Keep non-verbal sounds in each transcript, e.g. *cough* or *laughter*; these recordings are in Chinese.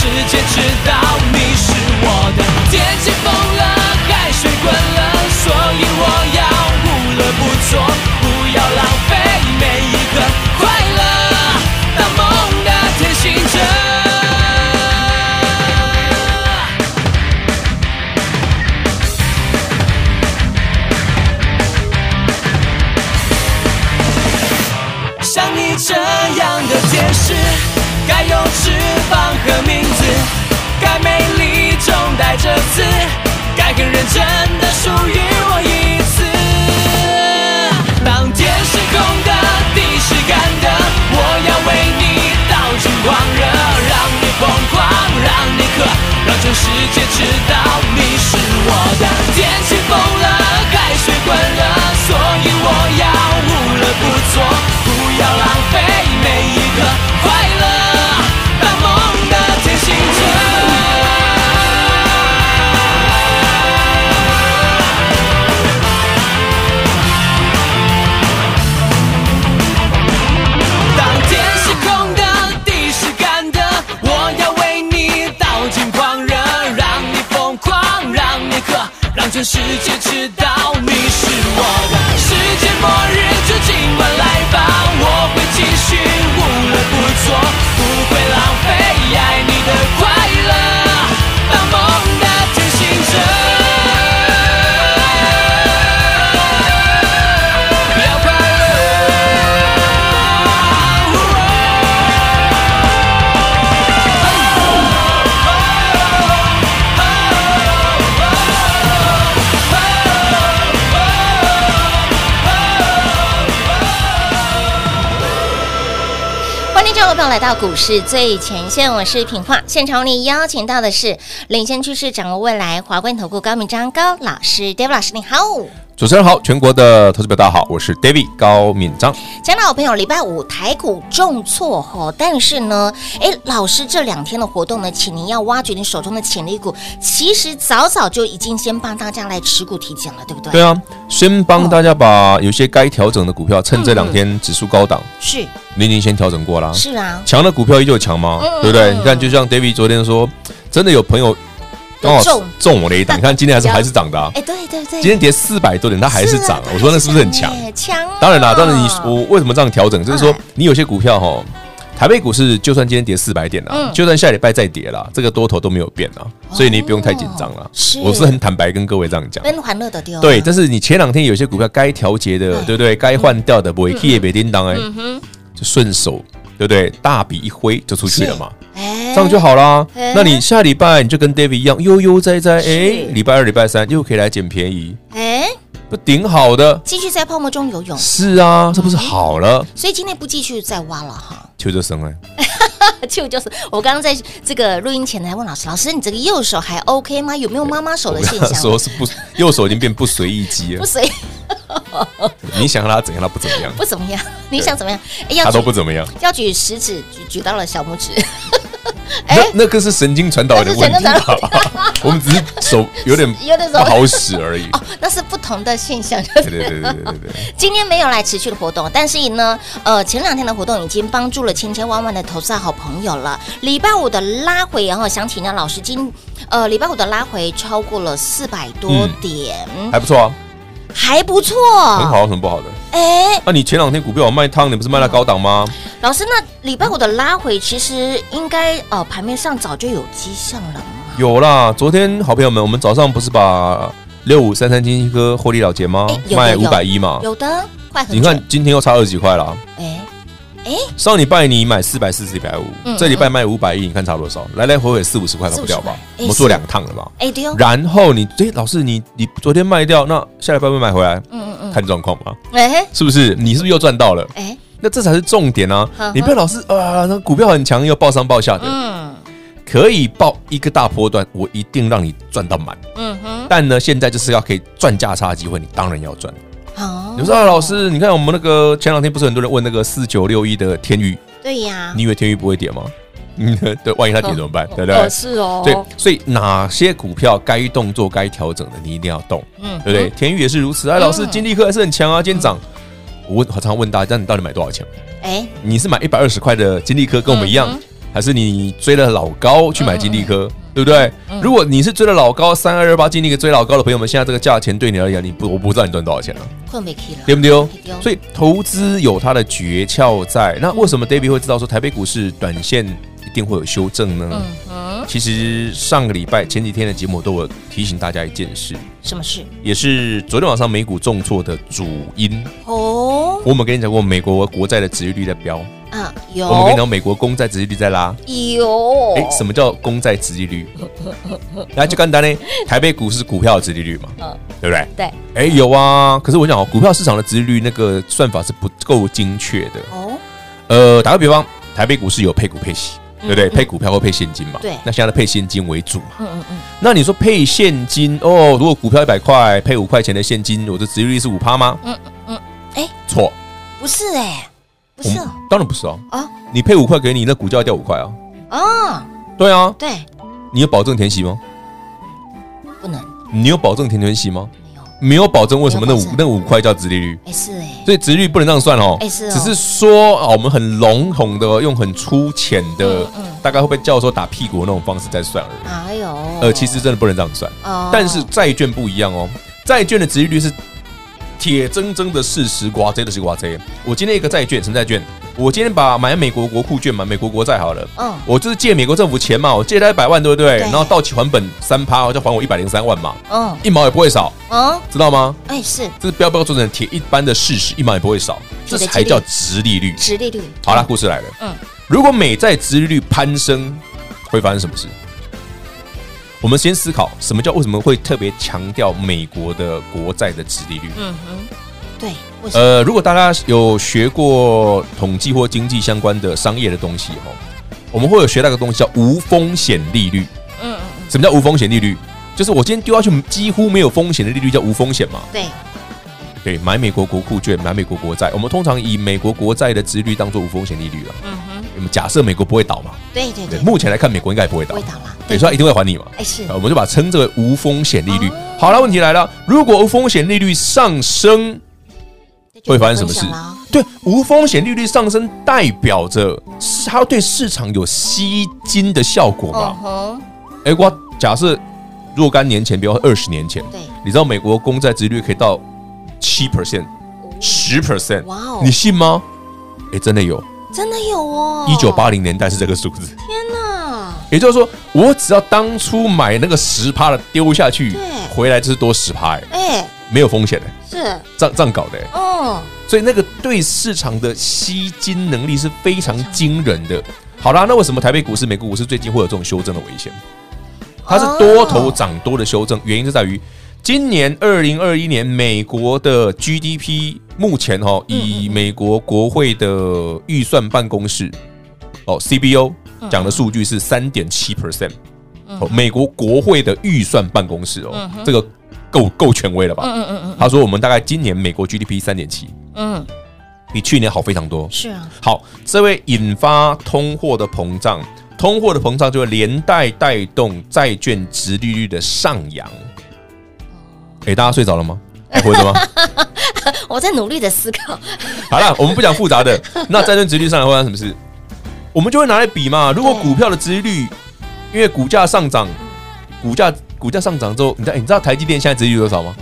世界知道你是我的天气风来到股市最前线，我是品化。现场为你邀请到的是领先趋势、掌握未来华冠投顾高明章高老师，David 老师，你好。主持人好，全国的投资者大家好，我是 David 高敏章。亲爱的好朋友，礼拜五台股重挫哈，但是呢，哎，老师这两天的活动呢，请您要挖掘你手中的潜力股，其实早早就已经先帮大家来持股体检了，对不对？对啊，先帮大家把有些该调整的股票，趁这两天指数高档，是，您已经先调整过了。是啊，强的股票依旧强吗？对不对？你看，就像 David 昨天说，真的有朋友。刚好中我了一档，你看今天还是还是涨的啊！哎，对对对，今天跌四百多点，它还是涨。我说那是不是很强？强！当然啦，当然你我为什么这样调整？就是说你有些股票哈，台北股市就算今天跌四百点了，就算下礼拜再跌了，这个多头都没有变啊，所以你不用太紧张了。我是很坦白跟各位这样讲，跟欢乐的丢。对，但是你前两天有些股票该调节的，对不对？该换掉的，不会也别叮当哎，就顺手。对不对？大笔一挥就出去了嘛，这样就好啦。那你下礼拜你就跟 David 一样悠悠哉哉，哎，礼拜二、礼拜三又可以来捡便宜，哎，不顶好的，继续在泡沫中游泳。是啊，这不是好了？所以今天不继续再挖了哈。就这声哎，就就是我刚刚在这个录音前还问老师，老师你这个右手还 OK 吗？有没有妈妈手的现象？*laughs* 说是不，右手已经变不随意肌了，*laughs* 不随。你想让他怎样？他不怎么样，*laughs* 不怎么样。你想怎么样？哎，他都不怎么样。要举食指，举举到了小拇指。*laughs* 那那个是神经传导的问题。*laughs* 我们只是手有点有点不好使而已。哦，那是不同的现象。对对对对对对。今天没有来持续的活动，但是呢，呃，前两天的活动已经帮助了千千万万的投资好朋友了。礼拜五的拉回，然后想请教老师，今呃礼拜五的拉回超过了四百多点，还不错啊。还不错，很好，有什么不好的？哎，那你前两天股票有卖汤，你不是卖了高档吗？老师，那礼拜五的拉回其实应该呃盘面上早就有迹象了吗？有啦，昨天好朋友们，我们早上不是把六五三三金立科获利了结吗？卖五百一嘛，有的，快很。你看今天又差二十几块了，哎。哎，上礼拜你买四百四十一百五，这礼拜卖五百亿，你看差多少？来来回回四五十块跑不掉吧？我们做两趟了吧？哎，对哦。然后你哎，老师你你昨天卖掉，那下礼拜会买回来？嗯嗯嗯，看状况嘛。哎，是不是？你是不是又赚到了？哎，那这才是重点啊！你不要老是啊，那股票很强又抱上抱下的。嗯，可以抱一个大波段，我一定让你赚到满。嗯哼。但呢，现在就是要可以赚价差的机会，你当然要赚。你说啊，老师，你看我们那个前两天不是很多人问那个四九六一的天宇？对呀，你以为天宇不会跌吗？嗯，对，万一它跌怎么办？对不对？是哦。对，所以哪些股票该动作、该调整的，你一定要动。嗯，对不对？天宇也是如此。哎，老师，金立科还是很强啊，今天涨。我我常常问大家，你到底买多少钱？哎，你是买一百二十块的金立科，跟我们一样，还是你追了老高去买金立科？对不对？如果你是追了老高三二二八金立科追老高的朋友们，现在这个价钱对你而言，你不我不知道你赚多少钱了。对不对？所以投资有它的诀窍在。那为什么 David 会知道说台北股市短线一定会有修正呢？其实上个礼拜前几天的节目都有提醒大家一件事。什么事？也是昨天晚上美股重挫的主因。哦。我们跟你讲过，美国国债的殖利率在飙。啊，有。我们可以讲，美国公债殖利率在拉。有。哎，什么叫公债殖利率？来，就简单呢，*laughs* 台北股市股票的殖利率嘛。嗯。对不对？对。哎，有啊。可是我想哦，股票市场的殖利率那个算法是不够精确的。哦。呃，打个比方，台北股市有配股配息。对不对？配股票或配现金嘛？对。那现在配现金为主嘛？嗯嗯嗯。那你说配现金哦？如果股票一百块配五块钱的现金，我的殖利率是五趴吗？嗯嗯。哎，错，不是哎，不是。当然不是啊。啊，你配五块给你，那股价要掉五块啊。啊，对啊。对。你有保证填息吗？不能。你有保证填全息吗？没有保证，为什么那五那五块叫殖利率？哎是哎，所以殖利率不能这样算哦。哎是，只是说啊，我们很笼统的用很粗浅的，大概会被叫做打屁股的那种方式在算而已。哎呦，呃，其实真的不能这样算。哦，但是债券不一样哦，债券的殖利率是铁铮铮的事实，瓜贼的是瓜贼。我今天一个债券，什么债券？我今天把买美国国库券嘛，美国国债好了。嗯，我就是借美国政府钱嘛，我借他一百万，对不对？然后到期还本三趴，我就还我一百零三万嘛。嗯，一毛也不会少。嗯，知道吗？哎，是，这是标标准准铁一般的事实，一毛也不会少，这才叫殖利率。殖利率。好了，故事来了。嗯，如果美债殖利率攀升，会发生什么事？我们先思考，什么叫为什么会特别强调美国的国债的殖利率？嗯哼。对，呃，如果大家有学过统计或经济相关的商业的东西哈，我们会有学到一个东西叫无风险利率。嗯嗯嗯。什么叫无风险利率？就是我今天丢下去几乎没有风险的利率叫无风险嘛。对。对，买美国国库券，买美国国债，我们通常以美国国债的殖利率当做无风险利率了。嗯假设美国不会倒嘛？对对对。目前来看，美国应该也不会倒。不会倒了。对，所以一定会还你嘛。哎是。我们就把它称之为无风险利率。好了，问题来了，如果无风险利率上升。会发生什么事？对，无风险利率上升代表着是它对市场有吸金的效果嘛？哎，我假设若干年前，比如说二十年前，对，你知道美国公债殖利率可以到七 percent、十 percent，哇哦，你信吗？哎，真的有，真的有哦！一九八零年代是这个数字。天哪！也就是说，我只要当初买那个十趴的丢下去，对，回来就是多十趴，哎。没有风险的，是这样这样搞的，哦，所以那个对市场的吸金能力是非常惊人的。好啦，那为什么台北股市、美国股市最近会有这种修正的危险？它是多头涨多的修正，原因就在于今年二零二一年美国的 GDP 目前哈，以美国国会的预算办公室哦 CBO 讲的数据是三点七 percent，哦，美国国会的预算办公室哦，这个。够够权威了吧？嗯嗯嗯。他说，我们大概今年美国 GDP 三点七，嗯，比去年好非常多。是啊。好，这位引发通货的膨胀，通货的膨胀就会连带带动债券值利率的上扬。哎，大家睡着了吗？还活着吗？*laughs* *laughs* 我在努力的思考。好了，我们不讲复杂的。*laughs* 那债券殖率上来会发生什么事？我们就会拿来比嘛。如果股票的殖率，因为股价上涨，股价。股价上涨之后，你知道你知道台积电现在殖利率多少吗？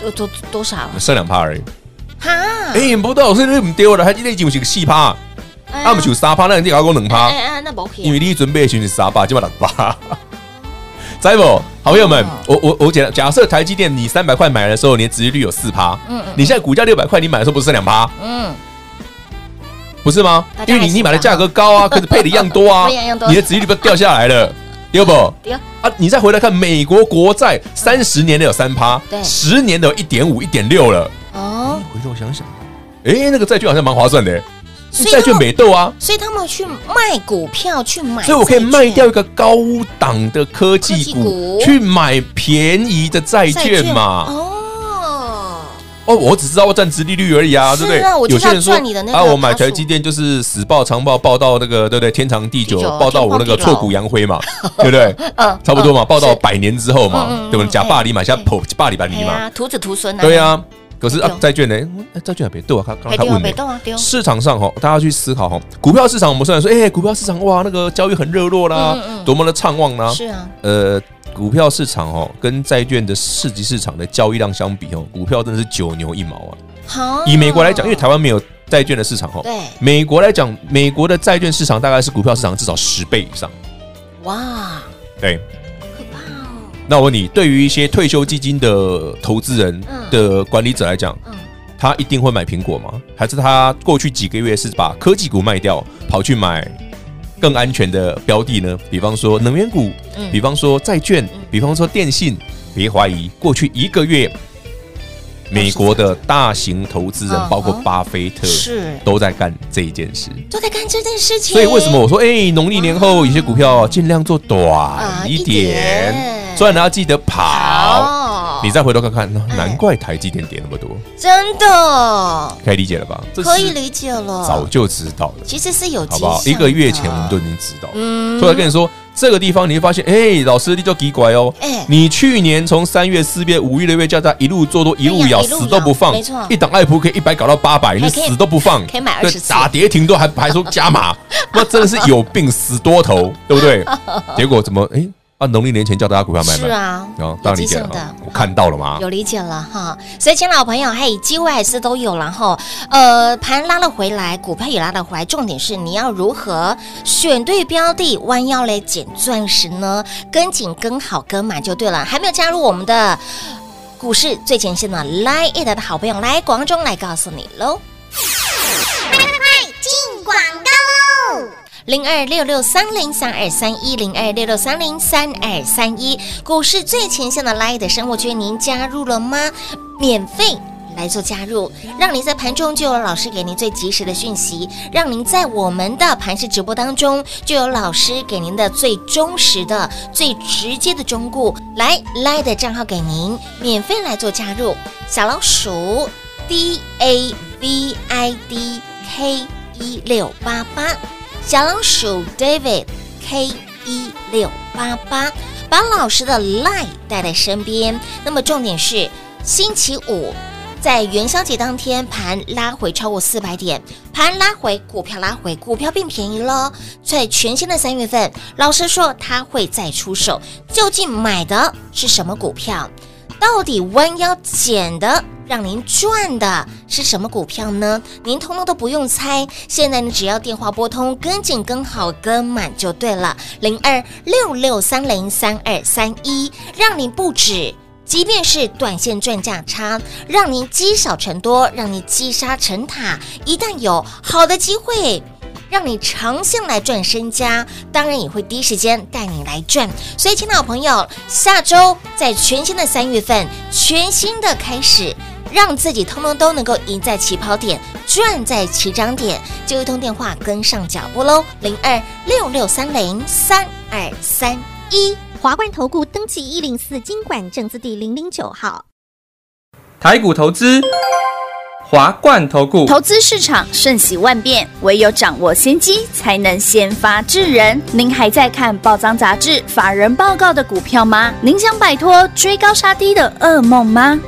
多多多少？剩两趴而已。哈？哎，不到，所以你唔丢了，还记得已经是个四趴，啊，不就三趴，那你搞个两趴？哎哎，那不可以。因为你准备选是三趴，就把六趴。*laughs* 在不，好朋友们，我我我假假设台积电你三百块买的时候，你的殖利率有四趴，嗯，你现在股价六百块，你买的时候不是剩两趴？嗯。不是吗？因为你你买的价格高啊，*laughs* 可是配的一样多啊，你的殖利率不掉下来了，对不？啊，你再回来看美国国债，三十年的有三趴，对，十年的有一点五、一点六了。哦，回头想想，哎，那个债券好像蛮划算的，债券美豆啊，所以他们去卖股票去买，所以我可以卖掉一个高档的科技股，去买便宜的债券嘛。哦，我只知道我赚殖利率而已啊，对不对？有些人说啊，我买台积电就是死抱长抱抱到那个，对不对？天长地久，抱到我那个挫骨扬灰嘛，*laughs* 对不对？嗯，差不多嘛，抱到百年之后嘛，对不对？假霸里买下破巴黎巴黎嘛，徒子徒孙啊。对啊，可是啊，债券呢？债券还别动啊，他他问市场上哈，大家去思考哈，股票市场我们虽然说，哎，股票市场哇，那个交易很热络啦，多么的畅旺呢？是啊，呃。股票市场哦，跟债券的市级市场的交易量相比哦，股票真的是九牛一毛啊。好，以美国来讲，因为台湾没有债券的市场哦。对。美国来讲，美国的债券市场大概是股票市场至少十倍以上。哇。对。那我问你，对于一些退休基金的投资人的管理者来讲，嗯，他一定会买苹果吗？还是他过去几个月是把科技股卖掉，跑去买？更安全的标的呢？比方说能源股，比方说债券，比方说电信。别怀疑，过去一个月，美国的大型投资人，包括巴菲特，是都在干这一件事，都在干这件事情。所以为什么我说，哎，农历年后有些股票尽量做短一点，赚了要记得跑。你再回头看看，难怪台积电跌那么多，真的可以理解了吧？可以理解了，早就知道了。其实是有好不好？一个月前我们都已经知道。嗯，所以跟你说，这个地方你会发现，哎，老师你就奇怪哦。哎，你去年从三月、四月、五月的月叫他一路做多，一路咬，死都不放。没错，一档爱普可以一百搞到八百，你死都不放。可以买二十打跌停都还还说加码，*laughs* 那真的是有病，死多头，对不对？*laughs* 结果怎么哎？啊，农历年前叫大家股票买卖是啊，哦，当然理解了，我看到了吗？有理解了哈，所以，亲老朋友，嘿，机会还是都有，然后，呃，盘拉了回来，股票也拉了回来，重点是你要如何选对标的，弯腰来捡钻石呢？跟紧、跟好、跟满就对了。还没有加入我们的股市最前线的 Line it 的好朋友，来广中来告诉你喽，快快快进广！零二六六三零三二三一零二六六三零三二三一，股市最前线的 Line 的生活圈，您加入了吗？免费来做加入，让您在盘中就有老师给您最及时的讯息，让您在我们的盘式直播当中就有老师给您的最忠实的、最直接的忠告。来 Line 的账号给您免费来做加入，小老鼠 D A V I D K 一六八八。小老鼠 David K 一六八八，把老师的 Lie 带在身边。那么重点是，星期五在元宵节当天，盘拉回超过四百点，盘拉回，股票拉回，股票变便宜了。在全新的三月份，老师说他会再出手，究竟买的是什么股票？到底弯腰捡的？让您赚的是什么股票呢？您通通都不用猜，现在你只要电话拨通，跟紧、跟好、跟满就对了。零二六六三零三二三一，让您不止，即便是短线赚价差，让您积少成多，让你积沙成塔。一旦有好的机会。让你长线来赚身家，当然也会第一时间带你来赚。所以，亲爱的朋友，下周在全新的三月份，全新的开始，让自己通通都能够赢在起跑点，赚在起涨点，就一通电话跟上脚步喽，零二六六三零三二三一，华冠投顾登记一零四经管证字第零零九号，台股投资。华冠投顾，投资市场瞬息万变，唯有掌握先机，才能先发制人。您还在看报章杂志、法人报告的股票吗？您想摆脱追高杀低的噩梦吗？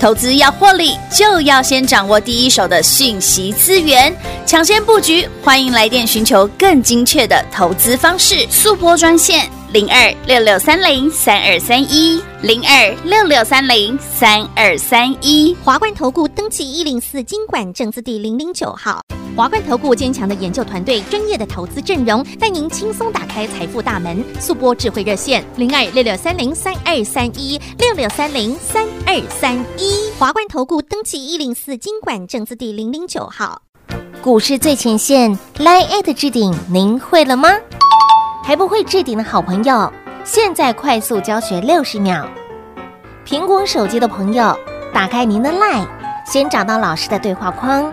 投资要获利，就要先掌握第一手的信息资源，抢先布局。欢迎来电寻求更精确的投资方式，速拨专线零二六六三零三二三一零二六六三零三二三一。华冠投顾登记一零四经管证字第零零九号。华冠投顾坚强的研究团队，专业的投资阵容，带您轻松打开财富大门。速拨智慧热线零二六六三零三二三一六六三零三二三一。华冠投顾登记一零四经管证字第零零九号。股市最前线，Line@ 置顶，您会了吗？还不会置顶的好朋友，现在快速教学六十秒。苹果手机的朋友，打开您的 Line，先找到老师的对话框。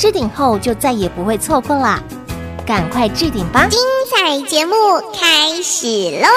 置顶后就再也不会错过啦，赶快置顶吧！精彩节目开始喽！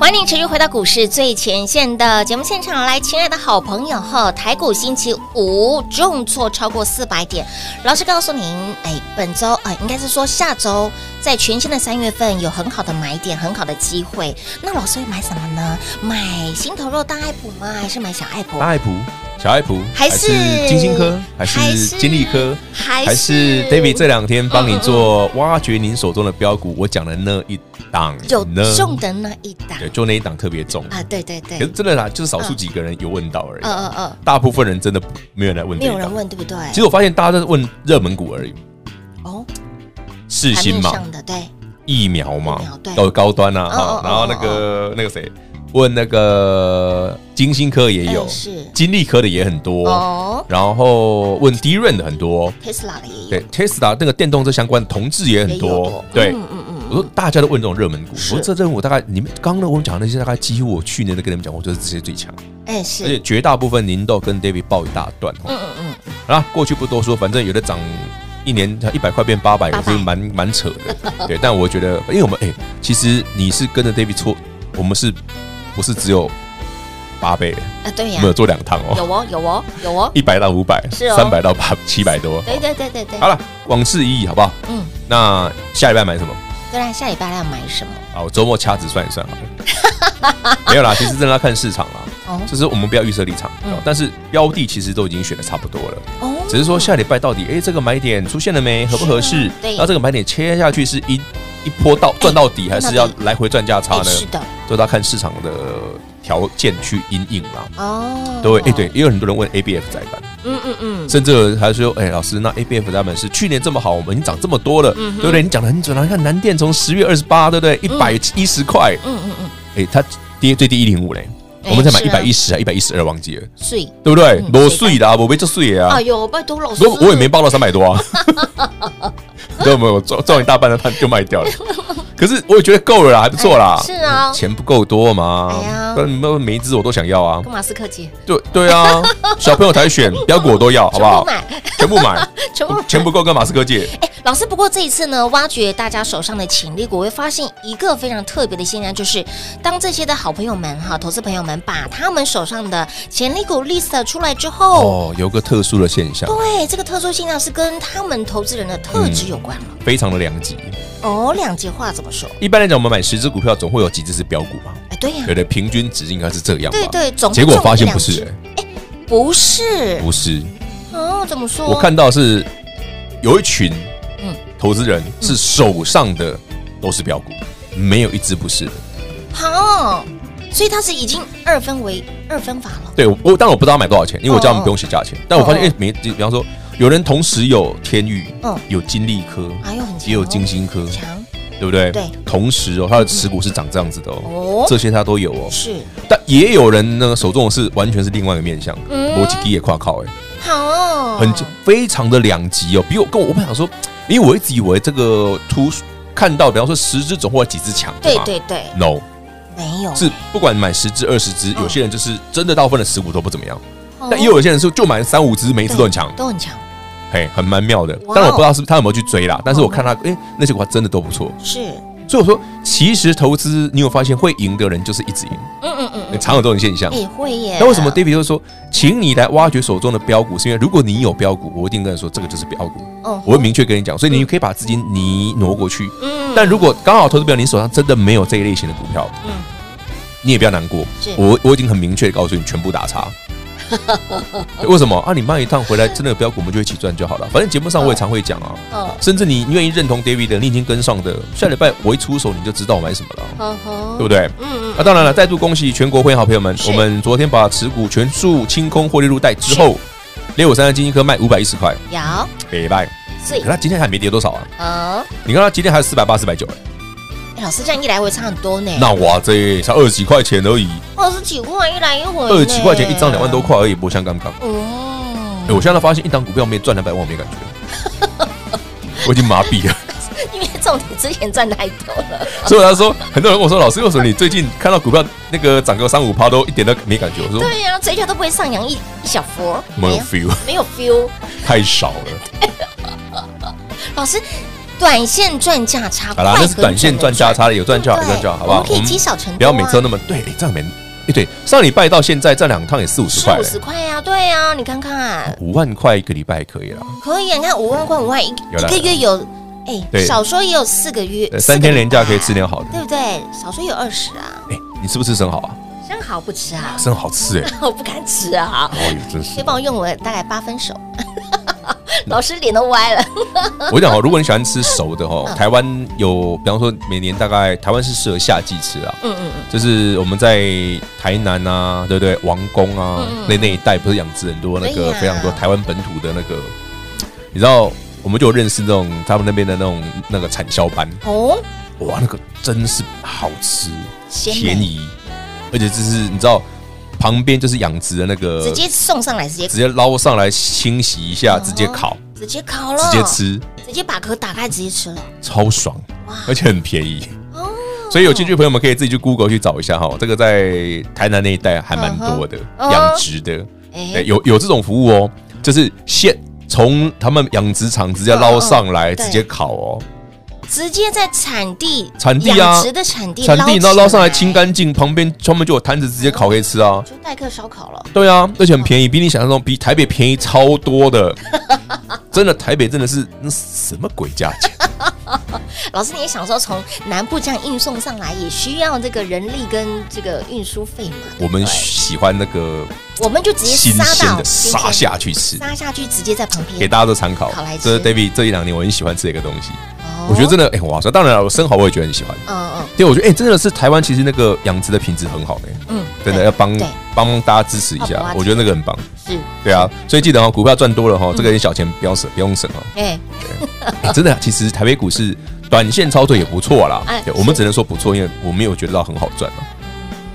欢迎持续回到股市最前线的节目现场来，亲爱的好朋友哈！台股星期五重挫超过四百点，老师告诉您，哎，本周哎，应该是说下周，在全新的三月份有很好的买点，很好的机会。那老师会买什么呢？买心头肉大爱普吗？还是买小爱普？大爱普。小爱普还是金星科，还是金利科，还是 David 这两天帮你做挖掘您手中的标股，我讲的那一档有重的那一档，对，就那一档特别重。啊，对对对，可是真的啦，就是少数几个人有问到而已，嗯嗯嗯，大部分人真的没有人来问，没有人问，对不对？其实我发现大家都是问热门股而已，哦，世芯嘛，对，疫苗嘛，高高端啊，哈，然后那个那个谁。问那个金星科也有，是。金利科的也很多，哦，然后问 DRAM 的很多，Tesla 的也有，对，Tesla 那个电动车相关的同志也很多，对，嗯嗯嗯，我说大家都问这种热门股，我说这热门股大概你们刚刚我们讲的那些大概几乎我去年都跟你们讲过，就是这些最强，哎是，而且绝大部分您都跟 David 报一大段，嗯嗯嗯，啊，过去不多说，反正有的涨一年一百块变八百，也是蛮蛮扯的，*laughs* 对，但我觉得，因为我们哎，其实你是跟着 David 错，我们是。不是只有八倍啊？对呀，没有做两趟哦。有哦，有哦，有哦。一百到五百，是哦。三百到八七百多。对对对对对。好了，往事一亿，好不好？嗯。那下一半买什么？对啊，下礼拜要买什么？啊，我周末掐指算一算好了。*laughs* 没有啦，其实真的要看市场啦。哦。就是我们不要预设立场，但是标的其实都已经选的差不多了。哦。只是说下礼拜到底，哎，这个买点出现了没？合不合适？对。然后这个买点切下去是一。一波到赚到底，还是要来回赚价差呢？是的，都要看市场的条件去因应啦。哦，对，哎，对，也有很多人问 A B F 载板，嗯嗯嗯，甚至还说，哎，老师，那 A B F 他们是去年这么好，我们已经涨这么多了，对不对？你讲的很准啊，你看南电从十月二十八，对不对？一百一十块，嗯嗯嗯，哎，它跌最低一零五嘞，我们才买一百一十啊，一百一十二，忘记了，碎，对不对？裸碎的啊，我没这碎啊，哎呦，拜托老师，我我也没报到三百多啊。*laughs* 对没有赚赚一大半的他就卖掉了，可是我也觉得够了啦，还不错啦。是啊，钱不够多嘛？哎呀，那每一只我都想要啊。跟马斯克借。对对啊，小朋友才选 *laughs* 标股我都要，好不好？全部买，*laughs* 全部买，*laughs* 钱不够跟马斯克借。哎，老师，不过这一次呢，挖掘大家手上的潜力股，我会发现一个非常特别的现象，就是当这些的好朋友们哈，投资朋友们把他们手上的潜力股 list 出来之后，哦，有个特殊的现象。对，这个特殊现象是跟他们投资人的特质有关了。非常的两极哦，两极化怎么说？一般来讲，我们买十只股票，总会有几只是标股嘛？哎，对呀，对的，平均值应该是这样。对对，总结果发现不是，哎，不是，不是，哦，怎么说？我看到是有一群嗯投资人是手上的都是标股，没有一只不是的。好，所以他是已经二分为二分法了。对，我当然我不知道买多少钱，因为我叫他们不用写价钱，但我发现哎，没，比方说。有人同时有天钰，有金利科，还有也有金星科，对不对？对，同时哦，他的持股是长这样子的哦，哦。这些他都有哦。是。但也有人呢，手中的是完全是另外一个面向，逻辑低也跨靠哎，好哦，很非常的两极哦。比我跟我我不想说，因为我一直以为这个图看到，比方说十只总或者几只强，对对对，no，没有。是不管买十只二十只，有些人就是真的大部分的持股都不怎么样，哦。但也有些人是就买三五只，每一只都很强，都很强，嘿，很蛮妙的。哇哦当然我不知道是他有没有去追啦，但是我看他，哎，那些股真的都不错。是，所以我说，其实投资你有发现会赢的人就是一直赢，嗯嗯嗯嗯，常有这种现象。也会耶。那为什么 David 就说，请你来挖掘手中的标股？是因为如果你有标股，我一定跟你说这个就是标股，哦我会明确跟你讲，所以你可以把资金你挪过去。嗯但如果刚好投资表你手上真的没有这一类型的股票，嗯你也不要难过是，我我已经很明确的告诉你，全部打叉。*laughs* 为什么？啊？你卖一趟回来，真的有标股，我们就一起赚就好了。反正节目上我也常会讲啊，哦。甚至你愿意认同 David 的，你已经跟上的，下礼拜我一出手你就知道我买什么了。对不对？嗯嗯。那、当然了，再度恭喜全国会员好朋友们，我们昨天把持股全数清空获利入袋之后，六五三的金星科卖五百一十块，有，礼拜，所以可它今天还没跌多少啊？嗯，你看它今天还有四百八、四百九，哎老师这样一来回差很多呢。那哇这才二十几块钱而已，二十几块一来一回，二十几块钱一张两万多块而已，不像刚刚。哦哎，我现在发现一张股票没赚两百万，我没感觉，*laughs* 我已经麻痹了。*laughs* 因为重点之前赚太多了。所以他说，很多人跟我说，老师，为什么你最近看到股票那个涨个三五趴都一点都没感觉？我说对呀、嘴角都不会上扬一一小佛，没有 feel，没有 feel。*laughs* 太少了。老师，短线赚价差，好啦，那是短线赚价差的，有赚就好，有赚就好，好不好？我们可以积少成多、啊，不要每次都那么对。哎，这样没，哎，对，上礼拜到现在这两趟也四五十块四五，十块呀，对呀、你看看，五万块一个礼拜可以了。可以啊，你看五万块，五万一一个月有，哎，对少说也有四个月，呃三天连假可以吃点，好的。对不对？少说有二十啊，哎，你吃不吃生蚝啊？生蚝不吃啊，生蚝吃哎，*laughs* 我不敢吃啊，哦呦，真是可以。帮我用我大概八分熟，*laughs* 老师脸都歪了，*laughs* 我讲哦，如果你喜欢吃熟的哦，嗯。台湾有，比方说每年大概台湾是适合夏季吃啊。嗯嗯嗯，就是我们在台南啊，对不对？王宫啊，嗯那那一带不是养殖很多那个非常多台湾本土的那个，你知道，我们就有认识那种他们那边的那种那个产销班，哦，哇，那个真是好吃，便宜，而且就是你知道旁边就是养殖的那个，直接送上来，直接直接捞上来清洗一下，哦直接烤，直接烤了，直接，吃，直接把壳打开直接吃了，超爽，而且很便宜。哦，所以有兴趣的朋友们可以自己去 Google 去找一下哈，这个在台南那一带还蛮多的养殖的，有有这种服务哦，就是现从他们养殖场直接捞上来，直接烤哦，直接在产地产地啊养殖的产地产地然后捞上来清干，干净，旁边专门就有摊子直接烤可以吃啊。就代客烧烤了。对啊，而且很便宜，比你想象中比台北便宜超多的，*laughs* 真的台北真的是那什么鬼价钱？*laughs* 老师，你也想说从南部这样运送上来，也需要这个人力跟这个运输费嘛？我们喜欢那个我们就直接新杀到鲜的杀下去吃，杀下去，直接在旁边给大家做参考烤来。吃这是 David 这一两年我很喜欢吃的一个东西，哦我觉得真的哎，很划算！当然了，我生蚝我也觉得很喜欢。嗯嗯对，我觉得哎，真的是台湾其实那个养殖的品质很好哎，嗯，真的要帮对帮大家支持一下我觉得那个很棒。是对啊，所以记得哦，股票赚多了哈，这个小钱不要省，不用省哦。哎哎真的，其实台北股市短线操作也不错啦哎。对我们只能说不错，因为我没有觉得到很好赚啊。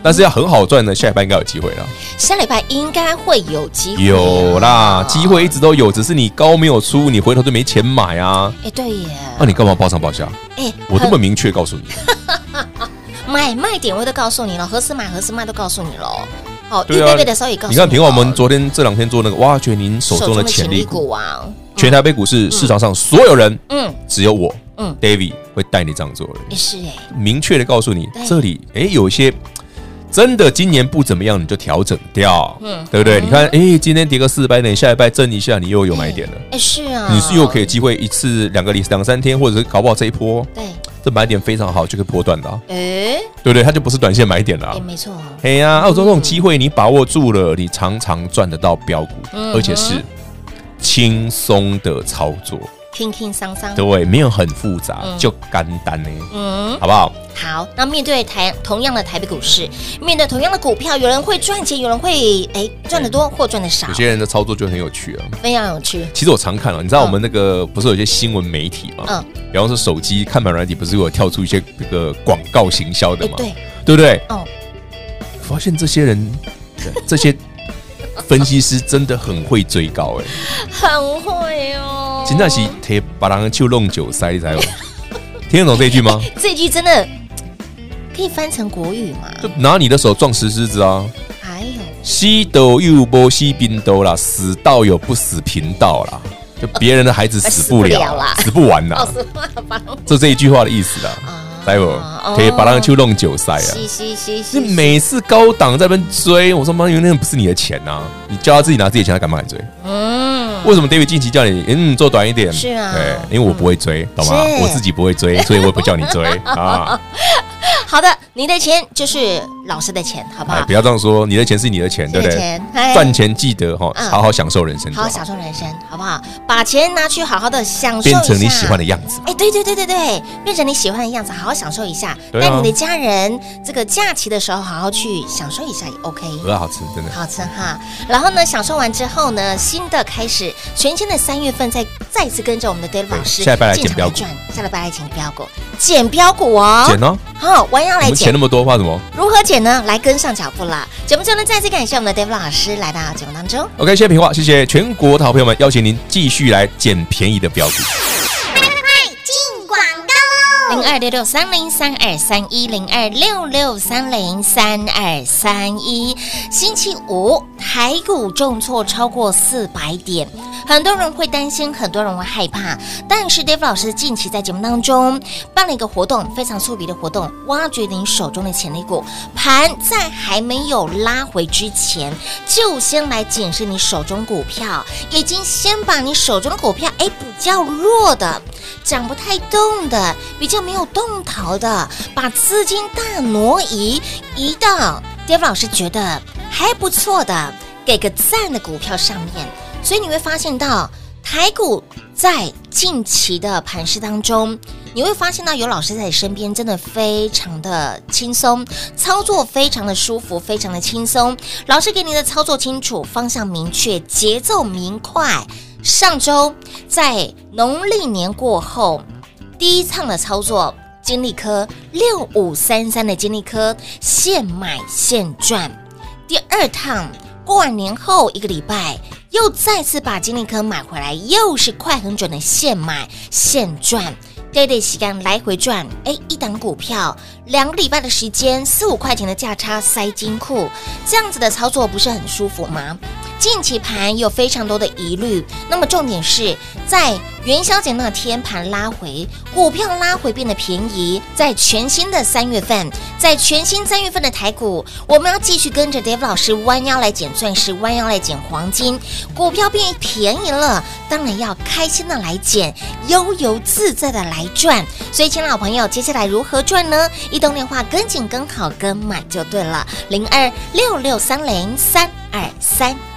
但是要很好赚呢，下礼拜应该有机会了。下礼拜应该会有机会啊有啦，机会一直都有，只是你高没有出，你回头就没钱买啊。哎对耶，那你干嘛报上报下？哎我这么明确告诉你，*laughs* 买卖点位都告诉你了，何时买何时卖都告诉你了。好，对啊的时候也告诉你看，平常我们昨天这两天做那个挖掘您手中的潜力股，啊，全台北股市市场上所有人，嗯只有我，嗯，David 会带你这样做的。也是哎，明确的告诉你对，这里哎有一些真的今年不怎么样，你就调整掉，嗯。对不对？你看，哎，今天跌个四百点，下礼拜震一下，你又有买点了，哎是啊，你是又可以机会一次两个礼两三天，或者是搞不好这一波对，这买点非常好，就可以破断的啊，哎对不对？它就不是短线买点了。没错，哎呀，澳洲这种机会你把握住了，你常常赚得到标股，嗯而且是轻松的操作。轻轻桑桑，对，没有很复杂，嗯就简单呢，嗯，好不好？好。那面对台同样的台北股市，面对同样的股票，有人会赚钱，有人会哎赚得多或赚得少有，些人的操作就很有趣啊。非常有趣。其实我常看了，你知道我们那个不是有些新闻媒体吗？嗯，比方说手机看盘软体，不是有跳出一些这个广告行销的吗？哎对，对不对？哦，发现这些人，这些分析师真的很会追高哎，*laughs* 很会哦。真的是贴把人就弄酒塞，你知道吗？*laughs* 听得懂这句吗？这句真的可以翻成国语吗？就拿你的手撞石狮子啊！还有西斗又波西冰斗啦，死道有不死贫道啦，就别人的孩子死 *laughs* 不了，啦死不完啦？*laughs* 就这一句话的意思啦。啊来不？哦可以把人去弄酒塞啊！嘻嘻嘻是嘻，每次高档在那边追，我说妈，因为那不是你的钱呐、你叫他自己拿自己的钱，他干嘛敢追？嗯，为什么 David 近期叫你嗯做短一点？是啊对，因为我不会追，懂吗？我自己不会追，所以我也不叫你追 *laughs* 啊！好的，你的钱就是老师的钱，好不哎，好不？要这样说，你的钱是你的钱，对不对赚钱记得哈，嗯好好享受人生好，好好享受人生，好不好？把钱拿去好好的享受，变成你喜欢的样子。哎，对对对对对，变成你喜欢的样子，好好享受一下。对啊带你的家人这个假期的时候，好好去享受一下也 OK。很好吃，真的。好吃哈，然后呢，享受完之后呢，新的开始，全新的三月份再再次跟着我们的 David 老师，下礼拜来捡标股下礼拜来捡标股，捡标股哦，捡哦，好，我要来捡我们钱那，么多，怕什么如何捡呢？来跟上脚步了。节目最后呢，再次感谢我们的 David 老师来到节目当中。？OK，谢谢平话，谢谢全国的好朋友们，邀请您继续来捡便宜的标股。零二六六三零三二三一零二六六三零三二三一，星期五台股重挫超过四百点，很多人会担心，很多人会害怕。但是 Dave 老师近期在节目当中办了一个活动，非常特别的活动，挖掘您手中的潜力股，盘在还没有拉回之前，就先来检视你手中股票，已经先把你手中的股票，哎，比较弱的。涨不太动的，比较没有动头的，把资金大挪移，移到 Dave 老师觉得还不错的，给个赞的股票上面。所以你会发现到台股在近期的盘势当中，你会发现到有老师在你身边，真的非常的轻松，操作非常的舒服，非常的轻松。老师给你的操作清楚，方向明确，节奏明快。上周在农历年过后，第一趟的操作，金利科六五三三的金利科现买现赚。第二趟过完年后一个礼拜，又再次把金利科买回来，又是快很准的现买现赚。对对，洗干来回赚，哎，一档股票两个礼拜的时间，四五块钱的价差塞金库，这样子的操作不是很舒服吗？近期盘有非常多的疑虑，那么重点是在元宵节那天盘拉回，股票拉回变得便宜，在全新的三月份，在全新三月份的台股，我们要继续跟着 Dave 老师弯腰来捡钻石，弯腰来捡黄金，股票变便宜了，当然要开心的来捡，悠游自在的来赚。所以，亲老朋友，接下来如何赚呢？移动电话跟紧跟好跟满就对了，零二六六三零三二三。